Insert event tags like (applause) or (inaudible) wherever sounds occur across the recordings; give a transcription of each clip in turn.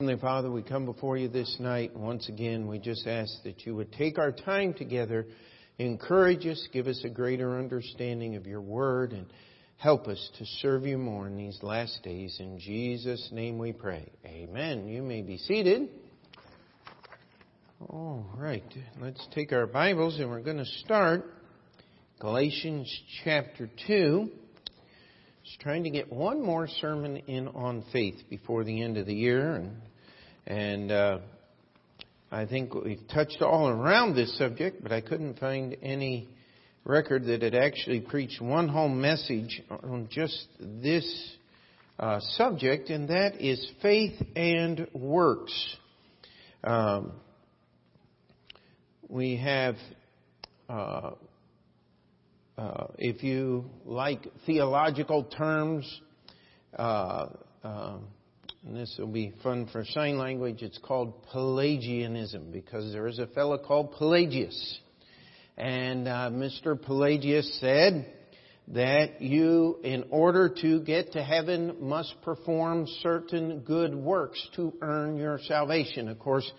Heavenly Father, we come before you this night. Once again, we just ask that you would take our time together, encourage us, give us a greater understanding of your word, and help us to serve you more in these last days. In Jesus' name we pray. Amen. You may be seated. All right. Let's take our Bibles and we're going to start Galatians chapter 2. Just trying to get one more sermon in on faith before the end of the year, and and uh, I think we've touched all around this subject, but I couldn't find any record that had actually preached one whole message on just this uh, subject, and that is faith and works. Um, we have uh, uh, if you like theological terms, uh, uh, and this will be fun for sign language, it's called Pelagianism because there is a fellow called Pelagius. And uh, Mr. Pelagius said that you, in order to get to heaven, must perform certain good works to earn your salvation. Of course,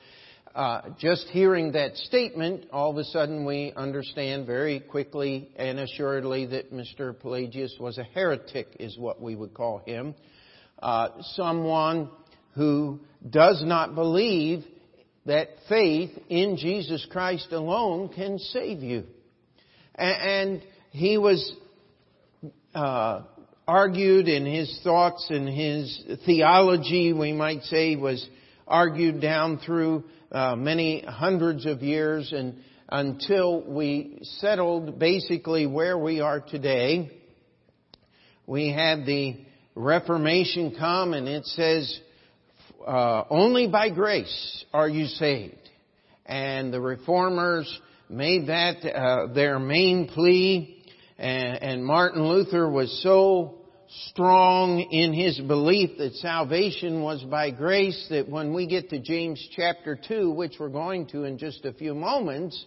uh, just hearing that statement, all of a sudden we understand very quickly and assuredly that Mr. Pelagius was a heretic, is what we would call him. Uh, someone who does not believe that faith in Jesus Christ alone can save you. And he was uh, argued in his thoughts and his theology, we might say, was argued down through uh, many hundreds of years and until we settled basically where we are today. We had the Reformation come and it says, uh, only by grace are you saved. And the reformers made that uh, their main plea and, and Martin Luther was so strong in his belief that salvation was by grace that when we get to James chapter 2, which we're going to in just a few moments,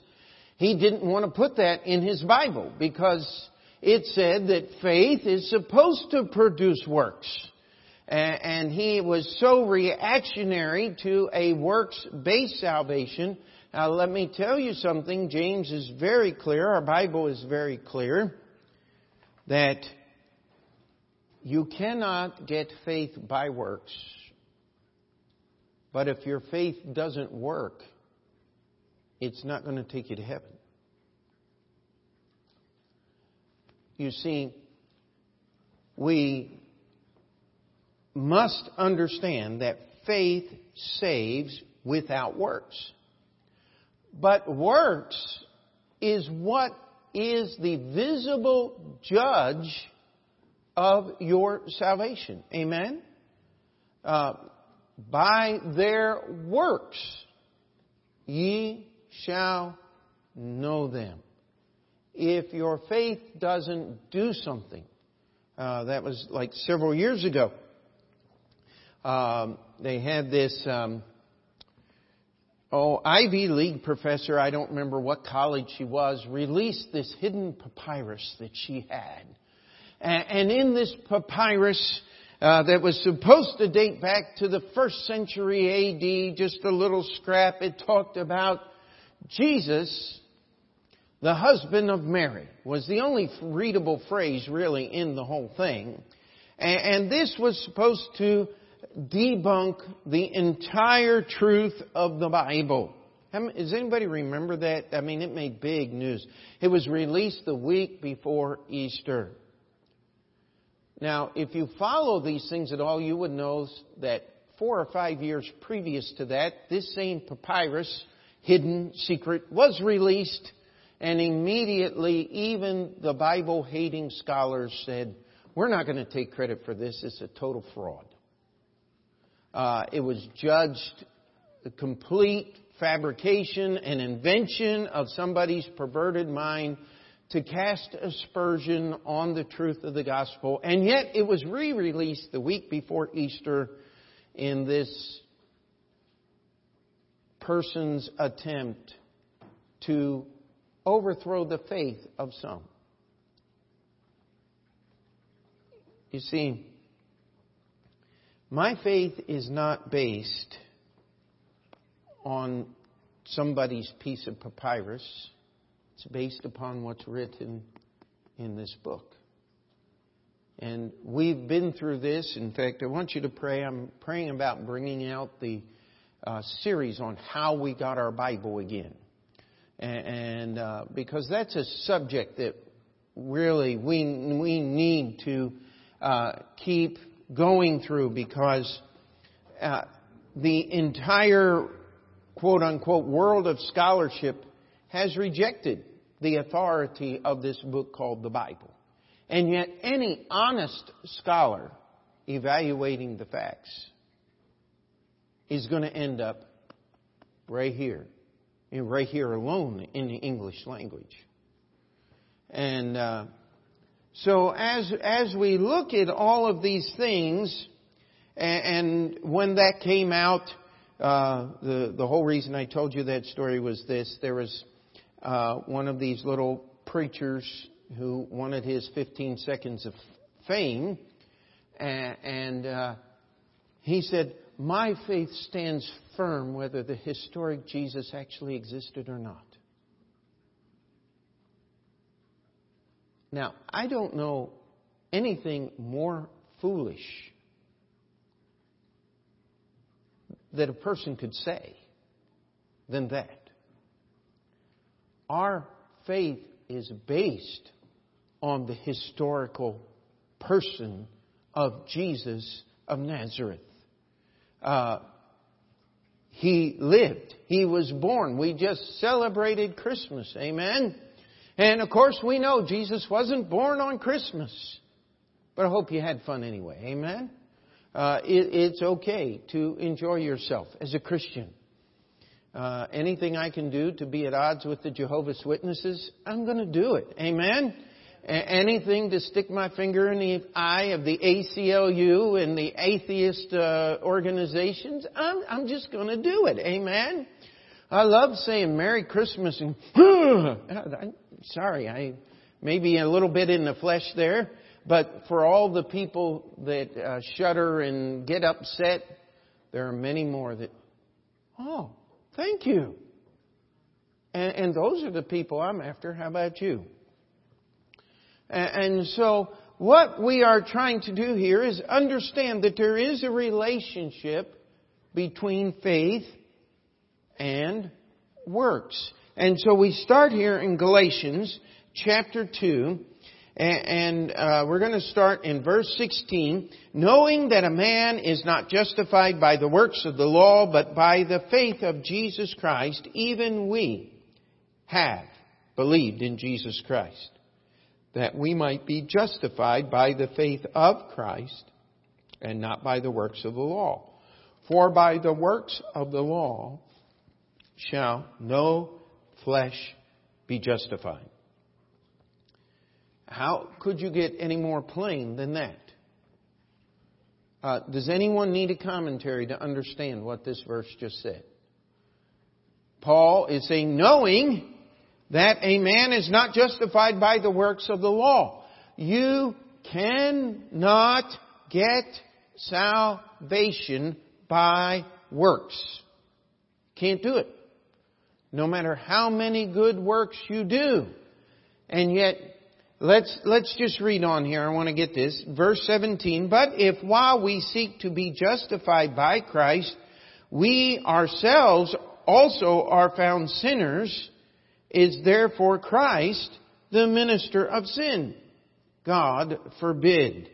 he didn't want to put that in his Bible because it said that faith is supposed to produce works. And he was so reactionary to a works-based salvation. Now let me tell you something. James is very clear, our Bible is very clear, that you cannot get faith by works. But if your faith doesn't work, it's not going to take you to heaven. You see, we must understand that faith saves without works. But works is what is the visible judge of your salvation. Amen? Uh, by their works ye shall know them. If your faith doesn't do something, uh, that was like several years ago. Um, they had this um, oh Ivy League professor. I don't remember what college she was. Released this hidden papyrus that she had and in this papyrus, uh, that was supposed to date back to the first century AD, just a little scrap, it talked about Jesus, the husband of Mary, was the only readable phrase really in the whole thing. And, and this was supposed to debunk the entire truth of the Bible. Does anybody remember that? I mean, it made big news. It was released the week before Easter. Now, if you follow these things at all, you would know that four or five years previous to that, this same papyrus, hidden, secret, was released, and immediately even the Bible hating scholars said, we're not going to take credit for this, it's a total fraud. Uh, it was judged a complete fabrication and invention of somebody's perverted mind to cast aspersion on the truth of the gospel, and yet it was re-released the week before Easter in this person's attempt to overthrow the faith of some. You see, My faith is not based on somebody's piece of papyrus. It's based upon what's written in this book. And we've been through this. In fact, I want you to pray. I'm praying about bringing out the uh, series on how we got our Bible again. And, and uh, because that's a subject that really we, we need to uh, keep going through because uh, the entire quote unquote world of scholarship has rejected the authority of this book called the Bible. And yet, any honest scholar evaluating the facts is going to end up right here, and right here alone in the English language. And uh, so, as as we look at all of these things, and, and when that came out, uh, the the whole reason I told you that story was this: there was uh, one of these little preachers who wanted his 15 seconds of fame, and, and uh, he said, "My faith stands firm whether the historic Jesus actually existed or not." Now, I don't know anything more foolish that a person could say than that. Our faith is based on the historical person of Jesus of Nazareth. Uh, he lived. He was born. We just celebrated Christmas. Amen. And of course, we know Jesus wasn't born on Christmas. But I hope you had fun anyway. Amen. Uh, it, it's okay to enjoy yourself as a Christian. Uh, anything I can do to be at odds with the Jehovah's Witnesses, I'm going to do it. Amen anything to stick my finger in the eye of the ACLU and the atheist uh, organizations, I'm, I'm just going to do it. Amen. I love saying Merry Christmas and (sighs) I'm sorry, I maybe a little bit in the flesh there, but for all the people that uh, shudder and get upset, there are many more that, oh, thank you. And, and those are the people I'm after. How about you? And so what we are trying to do here is understand that there is a relationship between faith and works. And so we start here in Galatians chapter 2, and uh, we're going to start in verse 16. Knowing that a man is not justified by the works of the law, but by the faith of Jesus Christ, even we have believed in Jesus Christ that we might be justified by the faith of Christ and not by the works of the law. For by the works of the law shall no flesh be justified. How could you get any more plain than that? Uh, does anyone need a commentary to understand what this verse just said? Paul is saying, knowing that a man is not justified by the works of the law. You cannot get salvation by works. Can't do it. No matter how many good works you do. And yet, let's, let's just read on here. I want to get this. Verse 17. But if while we seek to be justified by Christ, we ourselves also are found sinners, is therefore Christ the minister of sin? God forbid.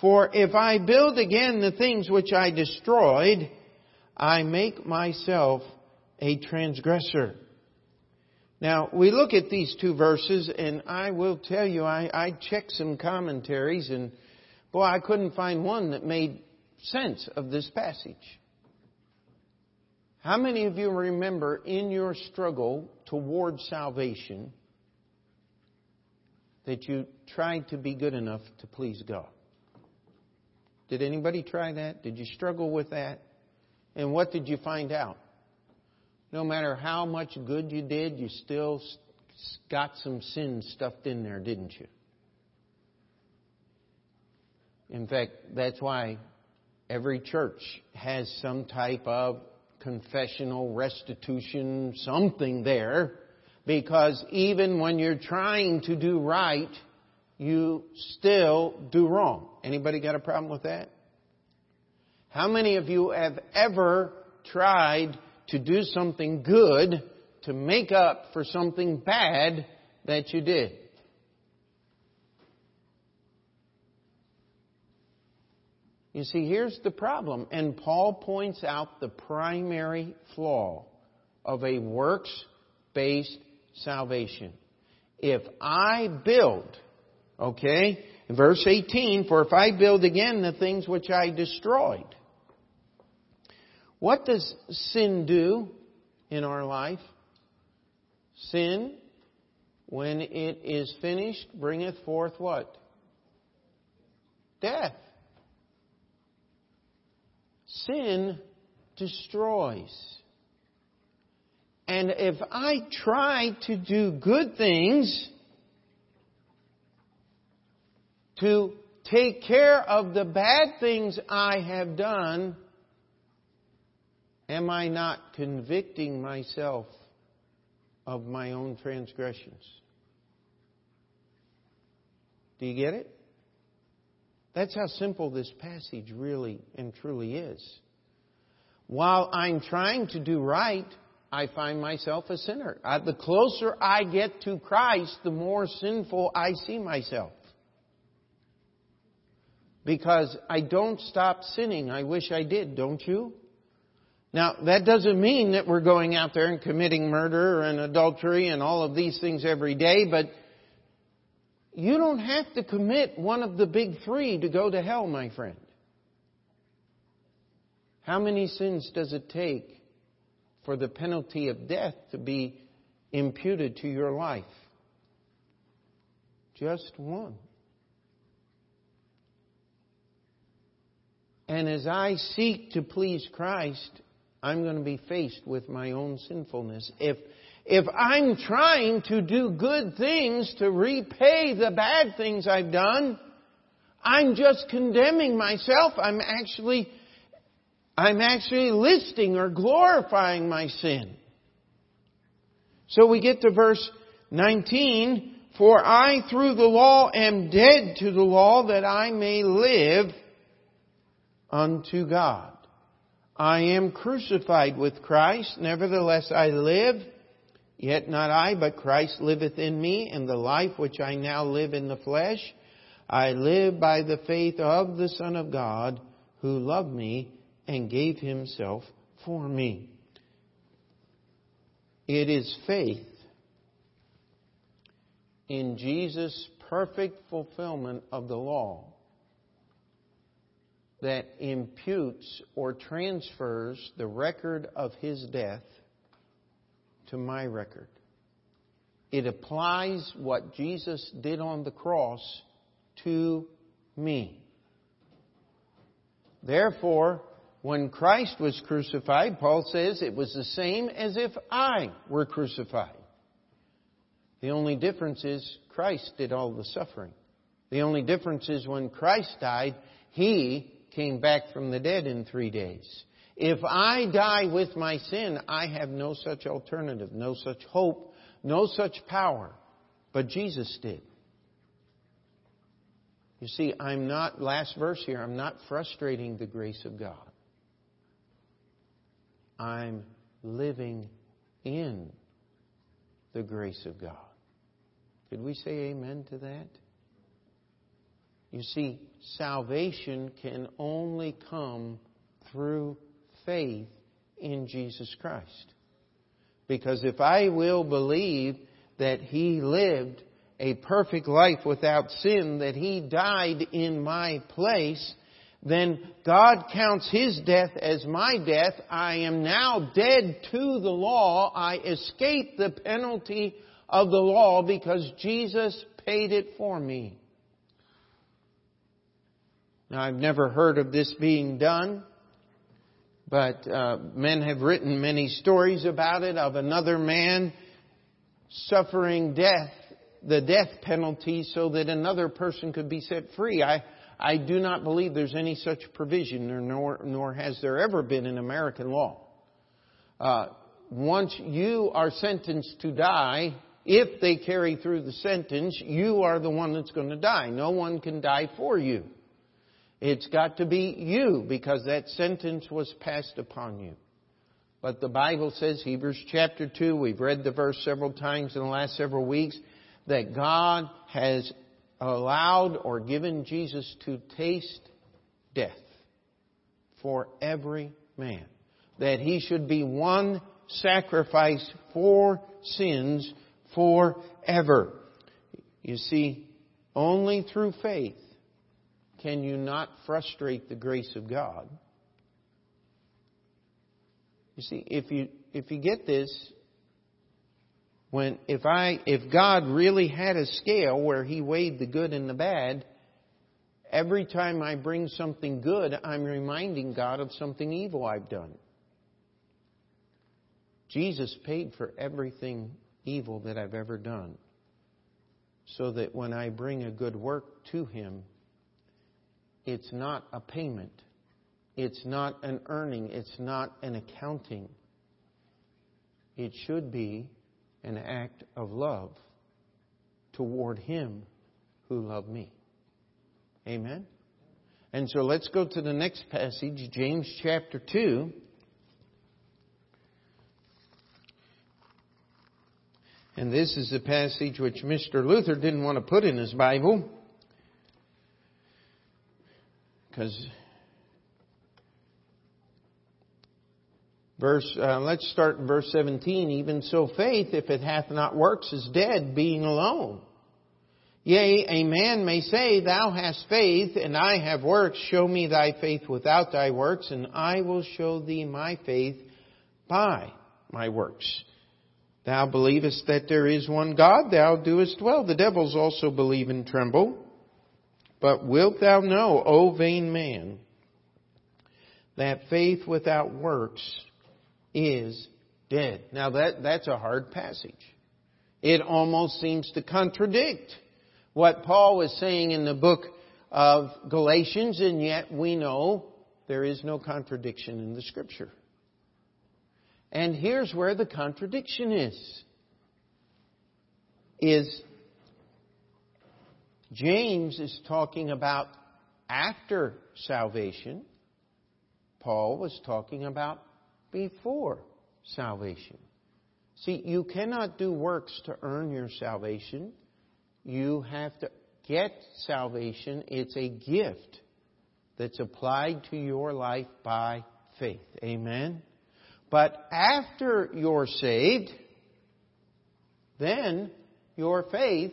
For if I build again the things which I destroyed, I make myself a transgressor. Now, we look at these two verses, and I will tell you, I, I checked some commentaries, and boy, I couldn't find one that made sense of this passage. How many of you remember in your struggle toward salvation that you tried to be good enough to please God? Did anybody try that? Did you struggle with that? And what did you find out? No matter how much good you did, you still got some sin stuffed in there, didn't you? In fact, that's why Every church has some type of confessional restitution, something there, because even when you're trying to do right, you still do wrong. Anybody got a problem with that? How many of you have ever tried to do something good to make up for something bad that you did? You see, here's the problem, and Paul points out the primary flaw of a works based salvation. If I build, okay, verse 18, for if I build again the things which I destroyed, what does sin do in our life? Sin, when it is finished, bringeth forth what? Death. Sin destroys. And if I try to do good things to take care of the bad things I have done, am I not convicting myself of my own transgressions? Do you get it? That's how simple this passage really and truly is. While I'm trying to do right, I find myself a sinner. the closer I get to Christ, the more sinful I see myself. Because I don't stop sinning. I wish I did, don't you? Now, that doesn't mean that we're going out there and committing murder and adultery and all of these things every day, but you don't have to commit one of the big three to go to hell, my friend. How many sins does it take for the penalty of death to be imputed to your life? Just one. And as I seek to please Christ, I'm going to be faced with my own sinfulness. If if I'm trying to do good things to repay the bad things I've done, I'm just condemning myself. I'm actually, I'm actually listing or glorifying my sin. So we get to verse 19, for I through the law am dead to the law that I may live unto God. I am crucified with Christ, nevertheless I live. Yet not I, but Christ liveth in me, and the life which I now live in the flesh, I live by the faith of the Son of God, who loved me and gave himself for me. It is faith in Jesus' perfect fulfillment of the law that imputes or transfers the record of his death to my record. It applies what Jesus did on the cross to me. Therefore, when Christ was crucified, Paul says it was the same as if I were crucified. The only difference is Christ did all the suffering. The only difference is when Christ died, He came back from the dead in three days. If I die with my sin, I have no such alternative, no such hope, no such power. But Jesus did. You see, I'm not, last verse here, I'm not frustrating the grace of God. I'm living in the grace of God. Could we say amen to that? You see, salvation can only come through faith in Jesus Christ. Because if I will believe that He lived a perfect life without sin, that He died in my place, then God counts His death as my death. I am now dead to the law. I escape the penalty of the law because Jesus paid it for me. Now I've never heard of this being done. But uh, men have written many stories about it of another man suffering death, the death penalty, so that another person could be set free. I, I do not believe there's any such provision, nor, nor has there ever been in American law. Uh, once you are sentenced to die, if they carry through the sentence, you are the one that's going to die. No one can die for you. It's got to be you because that sentence was passed upon you. But the Bible says, Hebrews chapter 2, we've read the verse several times in the last several weeks, that God has allowed or given Jesus to taste death for every man. That he should be one sacrifice for sins forever. You see, only through faith can you not frustrate the grace of God. You see, if you if you get this, when if I if God really had a scale where He weighed the good and the bad, every time I bring something good, I'm reminding God of something evil I've done. Jesus paid for everything evil that I've ever done. So that when I bring a good work to Him, it's not a payment. It's not an earning. It's not an accounting. It should be an act of love toward Him who loved me. Amen? And so let's go to the next passage, James chapter 2. And this is the passage which Mr. Luther didn't want to put in his Bible because verse uh, let's start in verse 17 even so faith if it hath not works is dead being alone yea a man may say thou hast faith and i have works show me thy faith without thy works and i will show thee my faith by my works Thou believest that there is one God, thou doest well. The devils also believe and tremble. But wilt thou know, O vain man, that faith without works is dead? Now that, that's a hard passage. It almost seems to contradict what Paul was saying in the book of Galatians, and yet we know there is no contradiction in the scripture. And here's where the contradiction is. Is James is talking about after salvation. Paul was talking about before salvation. See, you cannot do works to earn your salvation. You have to get salvation. It's a gift that's applied to your life by faith. Amen? But after you're saved, then your faith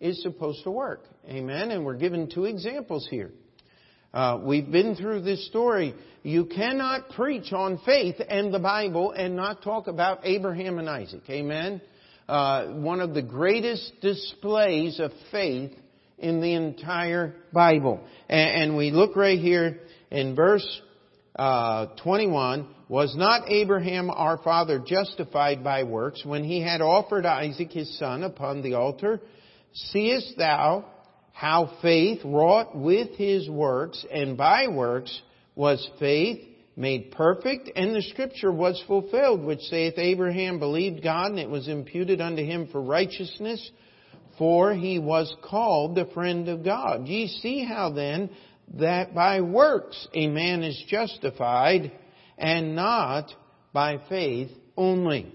is supposed to work. Amen. And we're given two examples here. Uh, we've been through this story. You cannot preach on faith and the Bible and not talk about Abraham and Isaac. Amen. Uh, one of the greatest displays of faith in the entire Bible. And, and we look right here in verse uh, 21. Was not Abraham our father justified by works when he had offered Isaac his son upon the altar? Seest thou how faith wrought with his works, and by works was faith made perfect, and the scripture was fulfilled, which saith, Abraham believed God, and it was imputed unto him for righteousness, for he was called the friend of God. Ye see how then that by works a man is justified, and not by faith only.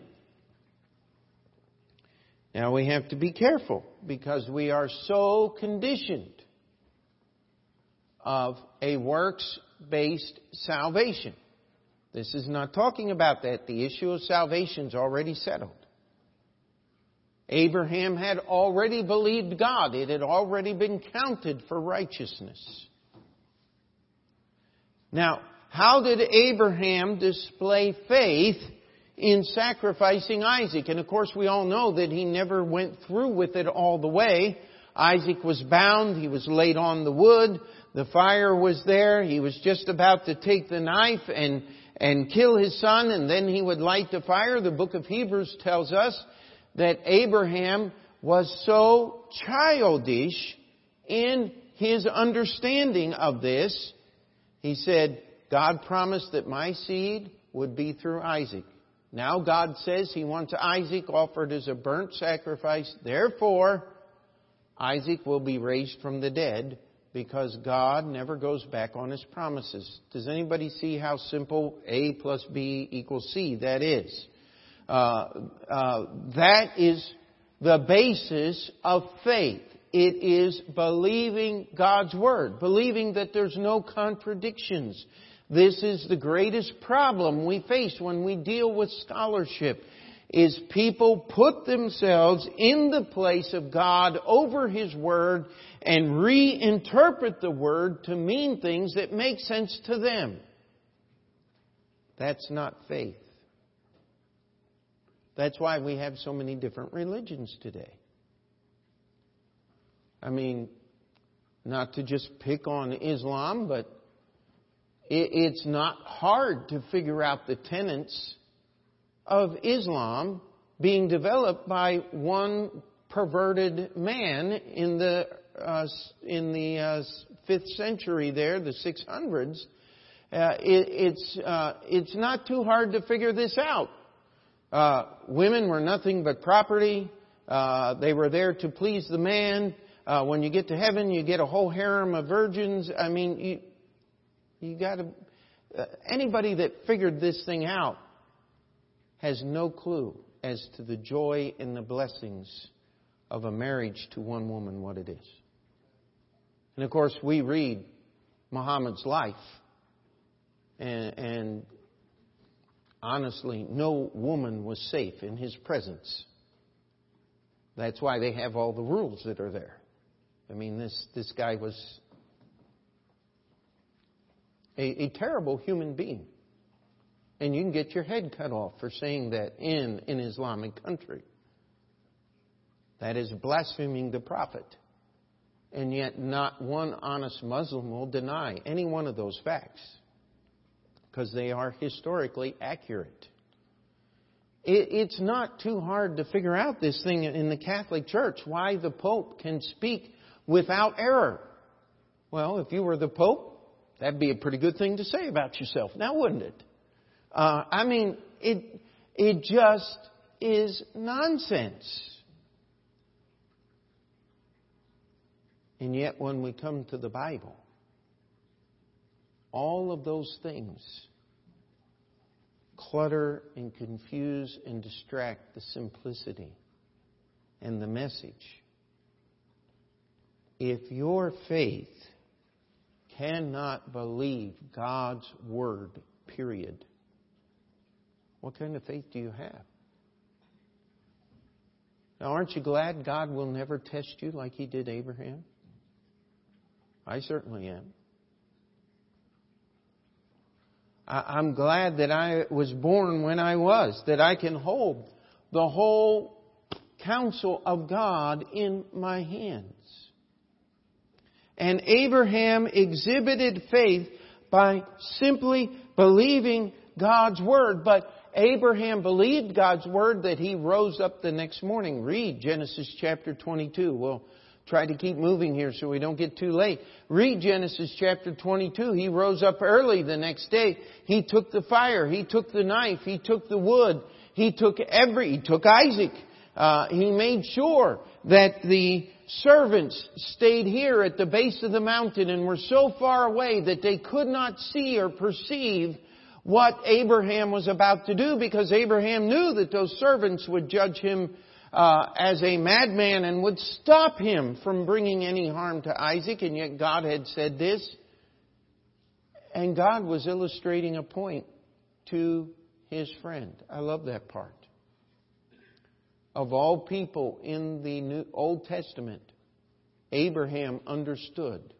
Now we have to be careful because we are so conditioned of a works based salvation. This is not talking about that. The issue of salvation is already settled. Abraham had already believed God. It had already been counted for righteousness. Now, how did Abraham display faith in sacrificing Isaac? And of course, we all know that he never went through with it all the way. Isaac was bound, he was laid on the wood, the fire was there, he was just about to take the knife and, and kill his son, and then he would light the fire. The book of Hebrews tells us that Abraham was so childish in his understanding of this. He said, God promised that my seed would be through Isaac. Now God says he wants Isaac offered as a burnt sacrifice. Therefore, Isaac will be raised from the dead because God never goes back on his promises. Does anybody see how simple A plus B equals C that is? Uh, uh, that is the basis of faith. It is believing God's Word, believing that there's no contradictions. This is the greatest problem we face when we deal with scholarship is people put themselves in the place of God over His Word and reinterpret the Word to mean things that make sense to them. That's not faith. That's why we have so many different religions today. I mean, not to just pick on Islam, but it's not hard to figure out the tenets of Islam being developed by one perverted man in the uh, in the uh, fifth century there, the 600s. Uh, it, it's uh, it's not too hard to figure this out. Uh, women were nothing but property. Uh, they were there to please the man. when you get to heaven, you get a whole harem of virgins. I mean, you you got to. Uh, anybody that figured this thing out has no clue as to the joy and the blessings of a marriage to one woman, what it is. And of course, we read Muhammad's life, and, and honestly, no woman was safe in his presence. That's why they have all the rules that are there. I mean, this, this guy was a, a terrible human being. And you can get your head cut off for saying that in an Islamic country. That is blaspheming the Prophet. And yet, not one honest Muslim will deny any one of those facts because they are historically accurate. it's not too hard to figure out this thing in the Catholic Church why the Pope can speak without error. Well, if you were the Pope, that'd be a pretty good thing to say about yourself, now wouldn't it? Uh, I mean, it, it just is nonsense. And yet, when we come to the Bible, all of those things clutter and confuse and distract the simplicity and the message. If your faith cannot believe God's Word, period, what kind of faith do you have? Now, aren't you glad God will never test you like He did Abraham? I certainly am. I'm glad that I was born when I was, that I can hold the whole counsel of God in my hands. And Abraham exhibited faith by simply believing God's word. But Abraham believed God's word that he rose up the next morning. Read Genesis chapter 22. We'll try to keep moving here so we don't get too late. Read Genesis chapter 22. He rose up early the next day. He took the fire. He took the knife. He took the wood. He took every, he took Isaac. Uh, he made sure that the servants stayed here at the base of the mountain and were so far away that they could not see or perceive what Abraham was about to do because Abraham knew that those servants would judge him uh, as a madman and would stop him from bringing any harm to Isaac, and yet God had said this. And God was illustrating a point to his friend. I love that part. Of all people in the New, Old Testament, Abraham understood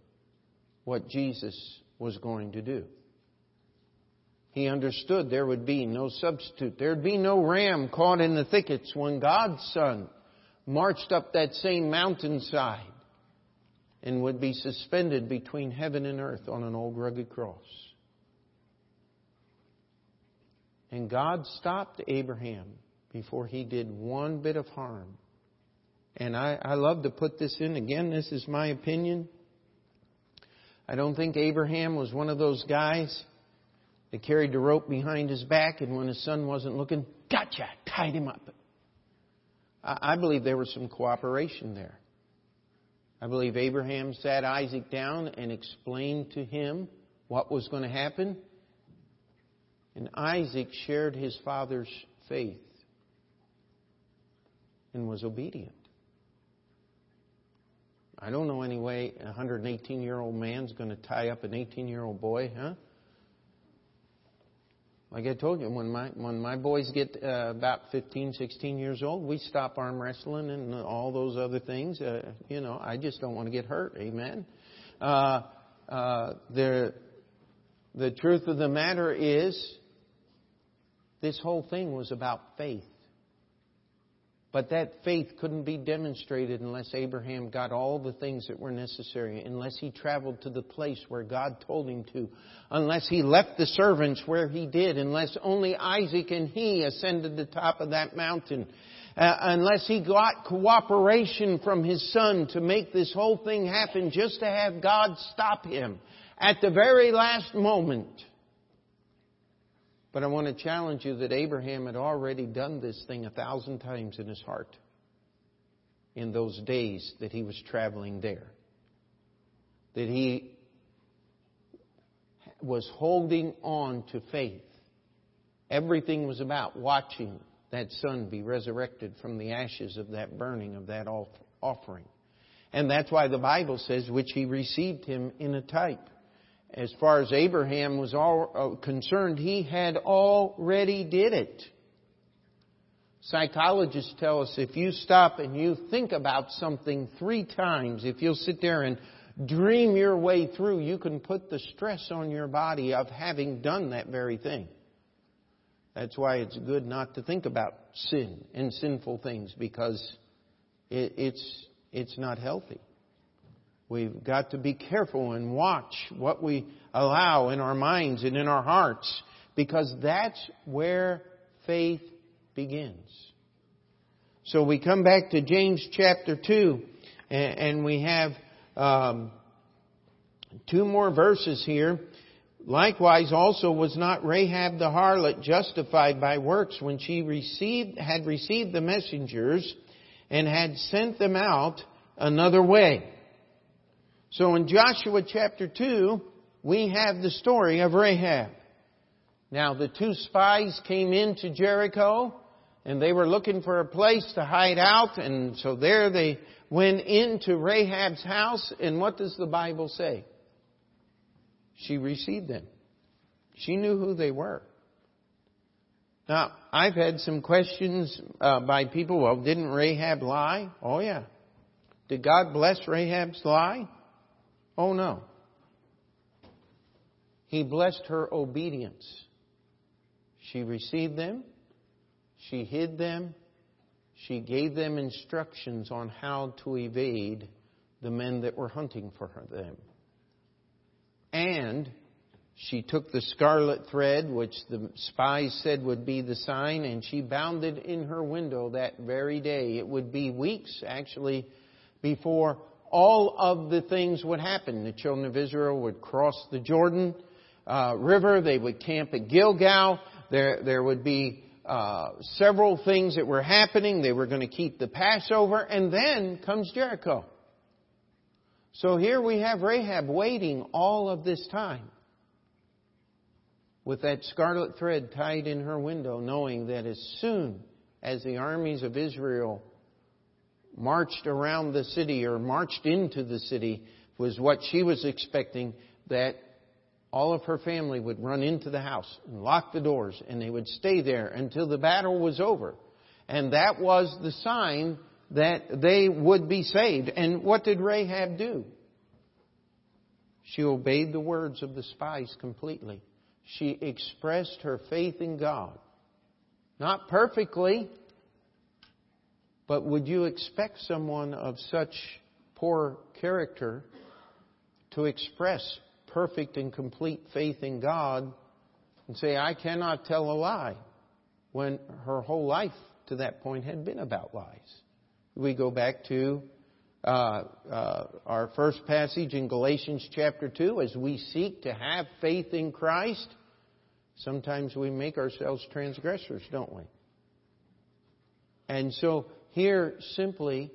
what Jesus was going to do. He understood there would be no substitute. There'd be no ram caught in the thickets when God's Son marched up that same mountainside and would be suspended between heaven and earth on an old rugged cross. And God stopped Abraham before he did one bit of harm. And I, I love to put this in again, this is my opinion. I don't think Abraham was one of those guys that carried the rope behind his back and when his son wasn't looking, gotcha, tied him up. I believe there was some cooperation there. I believe Abraham sat Isaac down and explained to him what was going to happen. And Isaac shared his father's faith and was obedient. I don't know any way a 118 year old man's going to tie up an 18 year old boy, huh? Like I told you, when my when my boys get uh, about 15, 16 years old, we stop arm wrestling and all those other things. Uh, you know, I just don't want to get hurt. Amen. Uh, uh, the the truth of the matter is, this whole thing was about faith. But that faith couldn't be demonstrated unless Abraham got all the things that were necessary, unless he traveled to the place where God told him to, unless he left the servants where he did, unless only Isaac and he ascended the top of that mountain, uh, unless he got cooperation from his son to make this whole thing happen just to have God stop him at the very last moment. But I want to challenge you that Abraham had already done this thing a thousand times in his heart in those days that he was traveling there. That he was holding on to faith. Everything was about watching that son be resurrected from the ashes of that burning of that offering. And that's why the Bible says, which he received him in a type as far as Abraham was all, uh, concerned, he had already did it. Psychologists tell us if you stop and you think about something three times, if you'll sit there and dream your way through, you can put the stress on your body of having done that very thing. That's why it's good not to think about sin and sinful things because it, it's, it's not healthy. We've got to be careful and watch what we allow in our minds and in our hearts because that's where faith begins. So we come back to James chapter 2 and we have um, two more verses here. Likewise also was not Rahab the harlot justified by works when she received, had received the messengers and had sent them out another way. So in Joshua chapter 2, we have the story of Rahab. Now the two spies came into Jericho and they were looking for a place to hide out and so there they went into Rahab's house and what does the Bible say? She received them. She knew who they were. Now, I've had some questions uh, by people, well, didn't Rahab lie? Oh yeah. Did God bless Rahab's lie? Oh no. He blessed her obedience. She received them. She hid them. She gave them instructions on how to evade the men that were hunting for them. And she took the scarlet thread, which the spies said would be the sign, and she bound it in her window that very day. It would be weeks, actually, before all of the things would happen. The children of Israel would cross the Jordan uh, River. They would camp at Gilgal. There, there would be uh, several things that were happening. They were going to keep the Passover, and then comes Jericho. So here we have Rahab waiting all of this time with that scarlet thread tied in her window, knowing that as soon as the armies of Israel marched around the city or marched into the city was what she was expecting that all of her family would run into the house and lock the doors and they would stay there until the battle was over. And that was the sign that they would be saved. And what did Rahab do? She obeyed the words of the spies completely. She expressed her faith in God. Not perfectly, but would you expect someone of such poor character to express perfect and complete faith in God and say, I cannot tell a lie, when her whole life to that point had been about lies? We go back to uh, uh, our first passage in Galatians chapter 2, as we seek to have faith in Christ, sometimes we make ourselves transgressors, don't we? And so here simply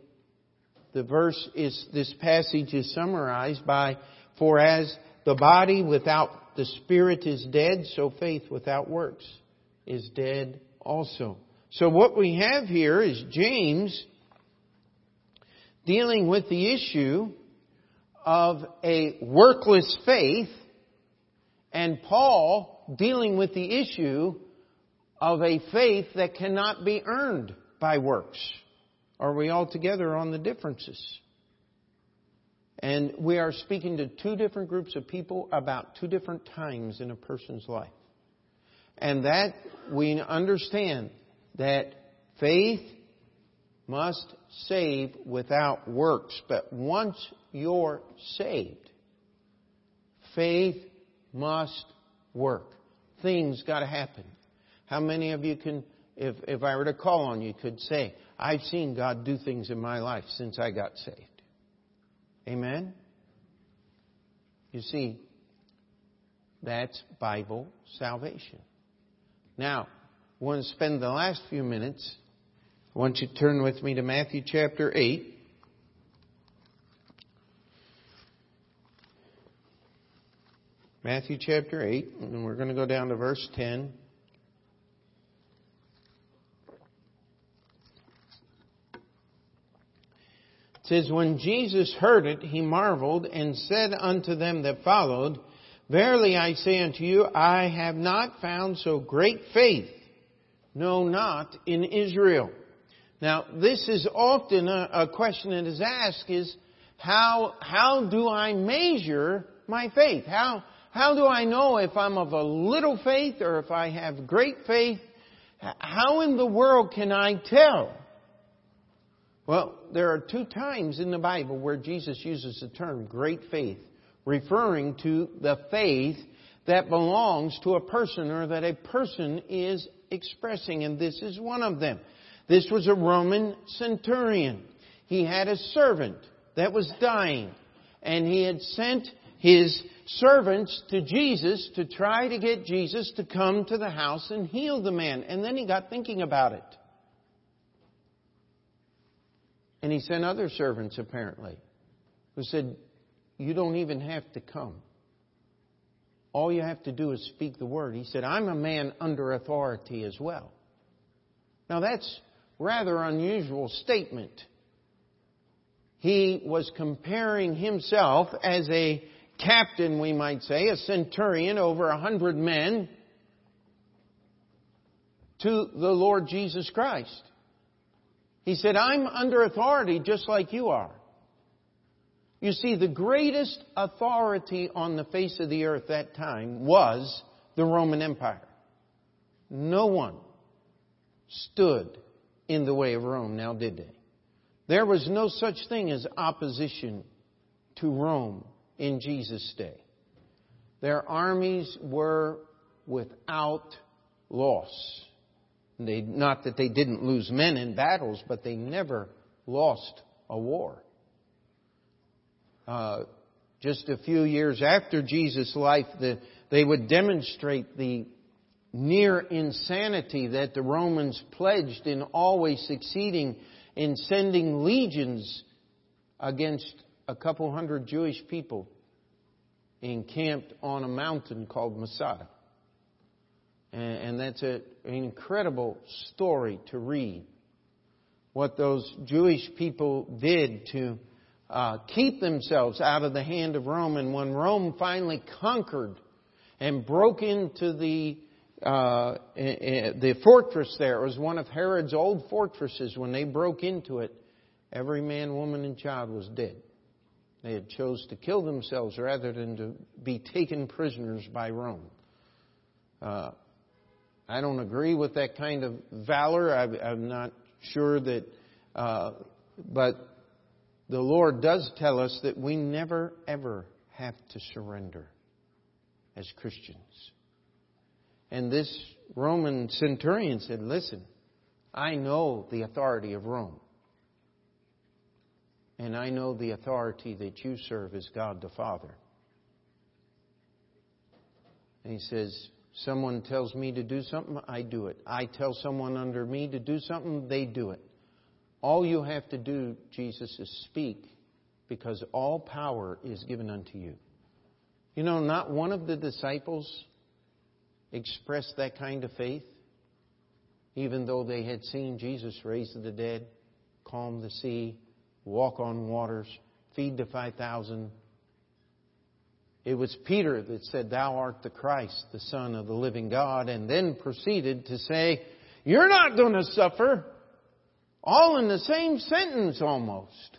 the verse is, this passage is summarized by, for as the body without the spirit is dead, so faith without works is dead also. So what we have here is James dealing with the issue of a workless faith and Paul dealing with the issue of a faith that cannot be earned by works. Are we all together on the differences? And we are speaking to two different groups of people about two different times in a person's life. And that we understand that faith must save without works. But once you're saved, faith must work. Things got to happen. How many of you can, if, if I were to call on you, could say, I've seen God do things in my life since I got saved? Amen? You see, that's Bible salvation. Now, I want to spend the last few minutes. I want you to turn with me to Matthew chapter 8. Matthew chapter 8, and we're going to go down to verse 10. It says, When Jesus heard it, he marveled and said unto them that followed, Verily I say unto you, I have not found so great faith, no, not in Israel. Now, this is often a, a question that is asked is, how, how do I measure my faith? How, how do I know if I'm of a little faith or if I have great faith? How in the world can I tell? Well, there are two times in the Bible where Jesus uses the term great faith, referring to the faith that belongs to a person or that a person is expressing, and this is one of them. This was a Roman centurion. He had a servant that was dying, and he had sent his servants to Jesus to try to get Jesus to come to the house and heal the man. And then he got thinking about it. And he sent other servants, apparently, who said, You don't even have to come. All you have to do is speak the word. He said, I'm a man under authority as well. Now that's rather unusual statement. He was comparing himself as a captain, we might say, a centurion over a hundred men to the Lord Jesus Christ. He said, I'm under authority just like you are. You see, the greatest authority on the face of the earth that time was the Roman Empire. No one stood in the way of Rome, now did they? There was no such thing as opposition to Rome in Jesus' day. Their armies were without loss. They, not that they didn't lose men in battles, but they never lost a war. Uh, just a few years after Jesus' life, the, they would demonstrate the near insanity that the Romans pledged in always succeeding in sending legions against a couple hundred Jewish people encamped on a mountain called Masada. And, that's an incredible story to read. What those Jewish people did to uh, keep themselves out of the hand of Rome. And when Rome finally conquered and broke into the uh, the fortress there, it was one of Herod's old fortresses. When they broke into it, every man, woman, and child was dead. They had chose to kill themselves rather than to be taken prisoners by Rome. Uh, I don't agree with that kind of valor. I, am not sure that, uh, but the Lord does tell us that we never ever have to surrender as Christians. And this Roman centurion said, Listen, I know the authority of Rome. and I know the authority that you serve is God the Father. And he says, Someone tells me to do something, I do it. I tell someone under me to do something, they do it. All you have to do, Jesus, is speak, because all power is given unto you. You know, not one of the disciples expressed that kind of faith, even though they had seen Jesus raise the dead, calm the sea, walk on waters, feed the 5,000. It was Peter that said, Thou art the Christ, the Son of the living God, and then proceeded to say, You're not going to suffer. All in the same sentence almost.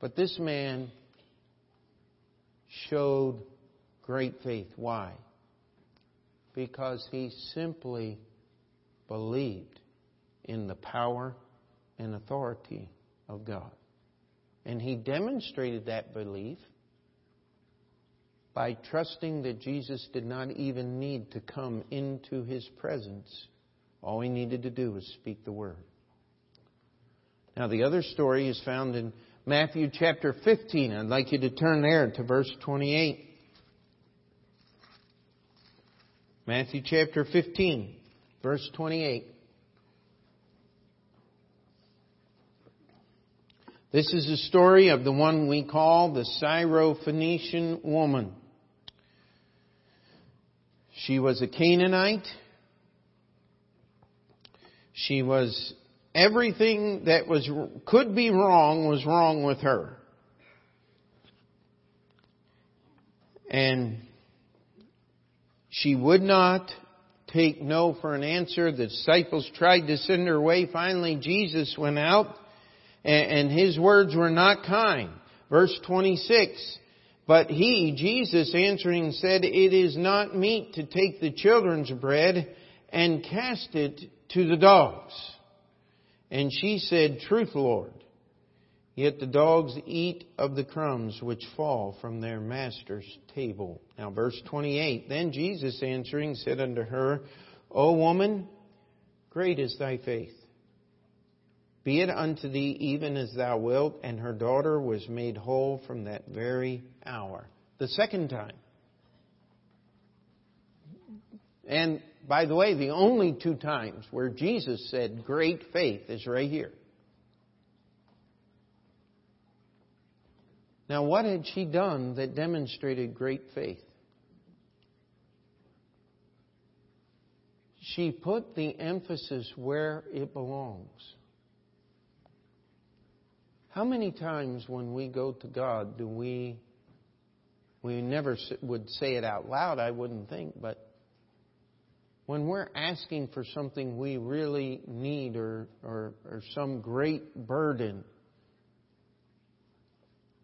But this man showed great faith. Why? Because he simply believed in the power and authority of God. And he demonstrated that belief by trusting that Jesus did not even need to come into his presence. All he needed to do was speak the word. Now, the other story is found in Matthew chapter 15. I'd like you to turn there to verse 28. Matthew chapter 15, verse 28. This is the story of the one we call the Syrophoenician woman. She was a Canaanite. She was everything that was could be wrong was wrong with her. And she would not take no for an answer. The disciples tried to send her away. Finally, Jesus went out and his words were not kind. Verse 26, but he, Jesus answering said, it is not meet to take the children's bread and cast it to the dogs. And she said, truth, Lord. Yet the dogs eat of the crumbs which fall from their master's table. Now verse 28, then Jesus answering said unto her, O woman, great is thy faith. Be it unto thee even as thou wilt. And her daughter was made whole from that very hour. The second time. And by the way, the only two times where Jesus said great faith is right here. Now, what had she done that demonstrated great faith? She put the emphasis where it belongs. How many times when we go to God do we, we never would say it out loud, I wouldn't think, but when we're asking for something we really need or, or, or some great burden,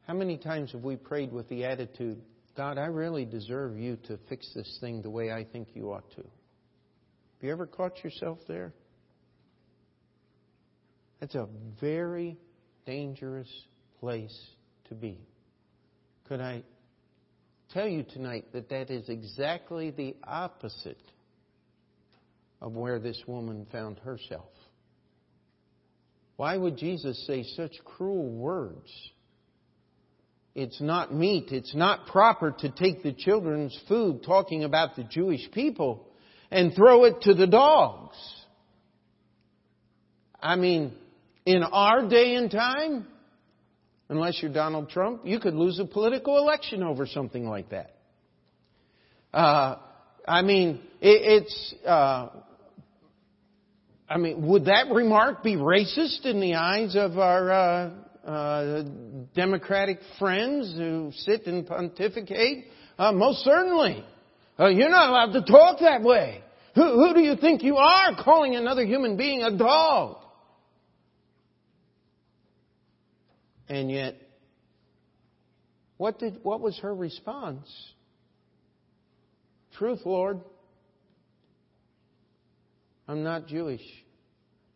how many times have we prayed with the attitude, God, I really deserve you to fix this thing the way I think you ought to? Have you ever caught yourself there? That's a very dangerous place to be. Could I tell you tonight that that is exactly the opposite of where this woman found herself? Why would Jesus say such cruel words? It's not meet, it's not proper to take the children's food, talking about the Jewish people, and throw it to the dogs. I mean, in our day and time, unless you're Donald Trump, you could lose a political election over something like that. Uh, I mean, it, it's. Uh, I mean, would that remark be racist in the eyes of our uh, uh Democratic friends who sit and pontificate? Uh, most certainly. Uh, you're not allowed to talk that way. Who, who do you think you are calling another human being a dog? And yet, what did what was her response? Truth, Lord. I'm not Jewish.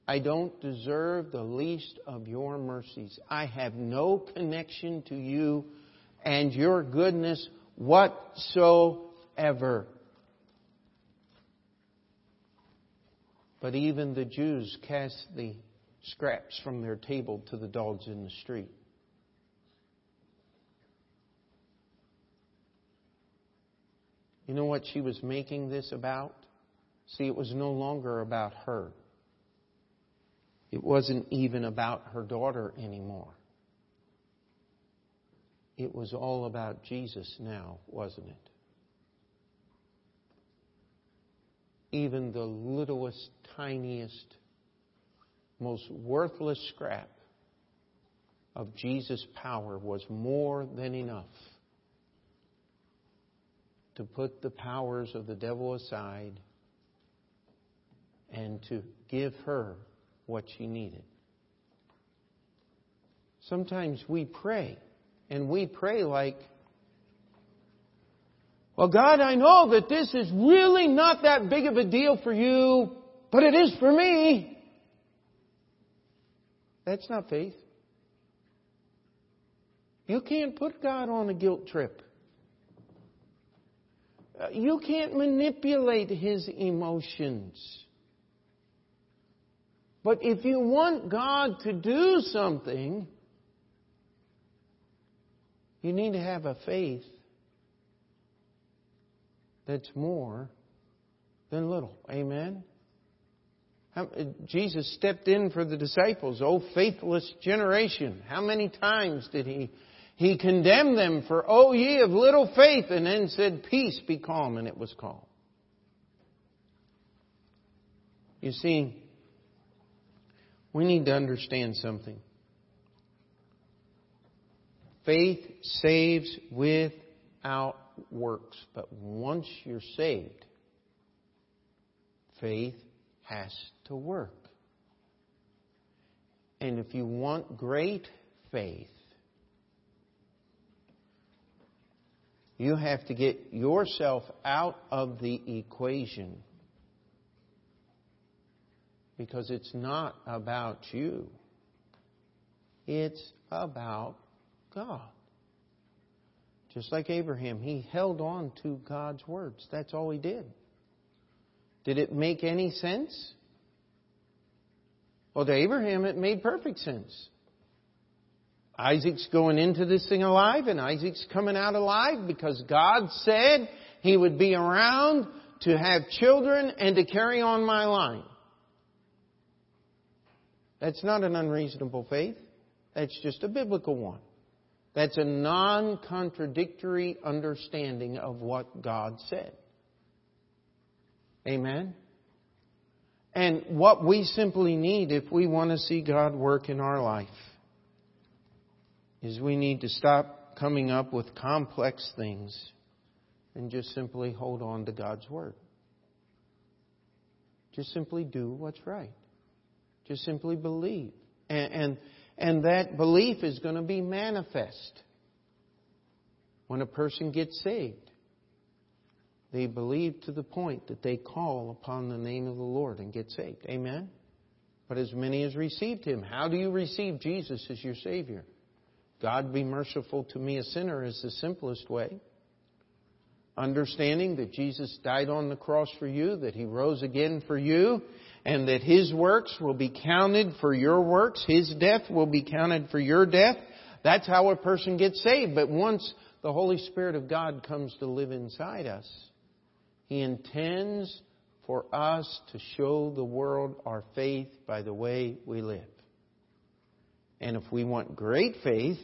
I don't deserve the least of your mercies. I have no connection to you and your goodness whatsoever. But even the Jews cast the scraps from their table to the dogs in the street. You know what she was making this about? See, it was no longer about her. It wasn't even about her daughter anymore. It was all about Jesus now, wasn't it? Even the littlest, tiniest, most worthless scrap of Jesus' power was more than enough to put the powers of the devil aside and to give her what she needed. Sometimes we pray, and we pray like, well, God, I know that this is really not that big of a deal for you, but it is for me. That's not faith. You can't put God on a guilt trip. Uh, you can't manipulate His emotions. But if you want God to do something, you need to have a faith that's more than little. Amen? Jesus stepped in for the disciples. Oh, faithless generation. How many times did he, he condemned them for, oh, ye of little faith, and then said, peace, be calm, and it was calm. You see, we need to understand something. Faith saves without works, but once you're saved, faith has to work. And if you want great faith, you have to get yourself out of the equation because it's not about you. It's about God. Just like Abraham, he held on to God's words. That's all he did. Did it make any sense? Well, to Abraham, it made perfect sense. Isaac's going into this thing alive, and Isaac's coming out alive because God said he would be around to have children and to carry on my line. That's not an unreasonable faith. That's just a biblical one. That's a non contradictory understanding of what God said. Amen? And what we simply need if we want to see God work in our life is we need to stop coming up with complex things and just simply hold on to God's Word. Just simply do what's right. Just simply believe. And, and, and that belief is going to be manifest when a person gets saved. They believe to the point that they call upon the name of the Lord and get saved. Amen? But as many as received Him, how do you receive Jesus as your Savior? God be merciful to me, a sinner, is the simplest way. Understanding that Jesus died on the cross for you, that He rose again for you, and that His works will be counted for your works. His death will be counted for your death. That's how a person gets saved. But once the Holy Spirit of God comes to live inside us, He intends for us to show the world our faith by the way we live. And if we want great faith,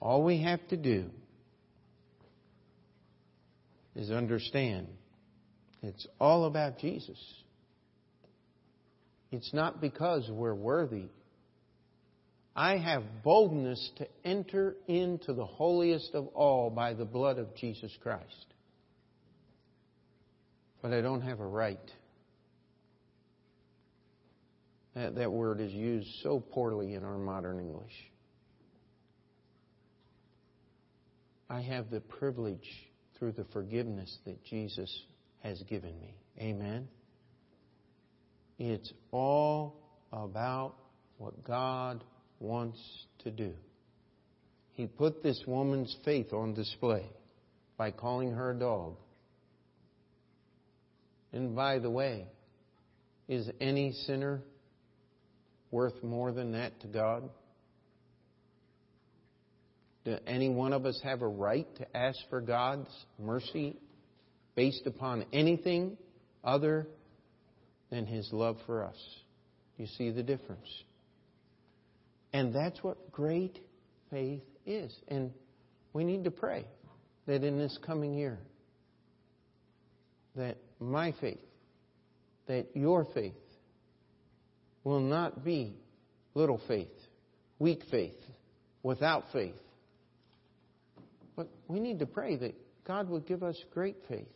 all we have to do is understand it's all about Jesus. It's not because we're worthy. I have boldness to enter into the holiest of all by the blood of Jesus Christ. But I don't have a right. That, that word is used so poorly in our modern English. I have the privilege through the forgiveness that Jesus has given me. Amen. It's all about what God wants to do. He put this woman's faith on display by calling her a dog. And by the way, is any sinner worth more than that to God? Do any one of us have a right to ask for God's mercy based upon anything other than His love for us? You see the difference? And that's what great faith is. And we need to pray that in this coming year, that my faith, that your faith will not be little faith, weak faith, without faith. But we need to pray that God would give us great faith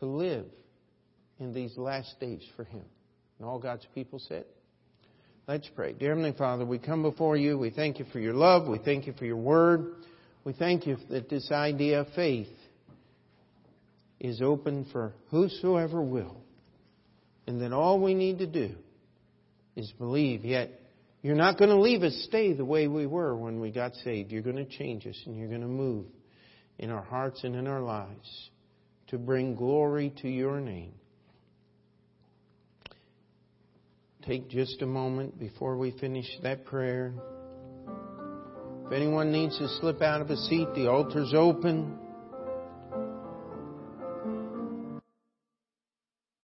to live in these last days for Him. And all God's people said, Let's pray. Dear Heavenly Father, we come before you. We thank you for your love. We thank you for your word. We thank you that this idea of faith is open for whosoever will. And that all we need to do is believe. Yet, you're not going to leave us stay the way we were when we got saved. You're going to change us and you're going to move in our hearts and in our lives to bring glory to your name. Take just a moment before we finish that prayer. If anyone needs to slip out of a seat, the altar's open.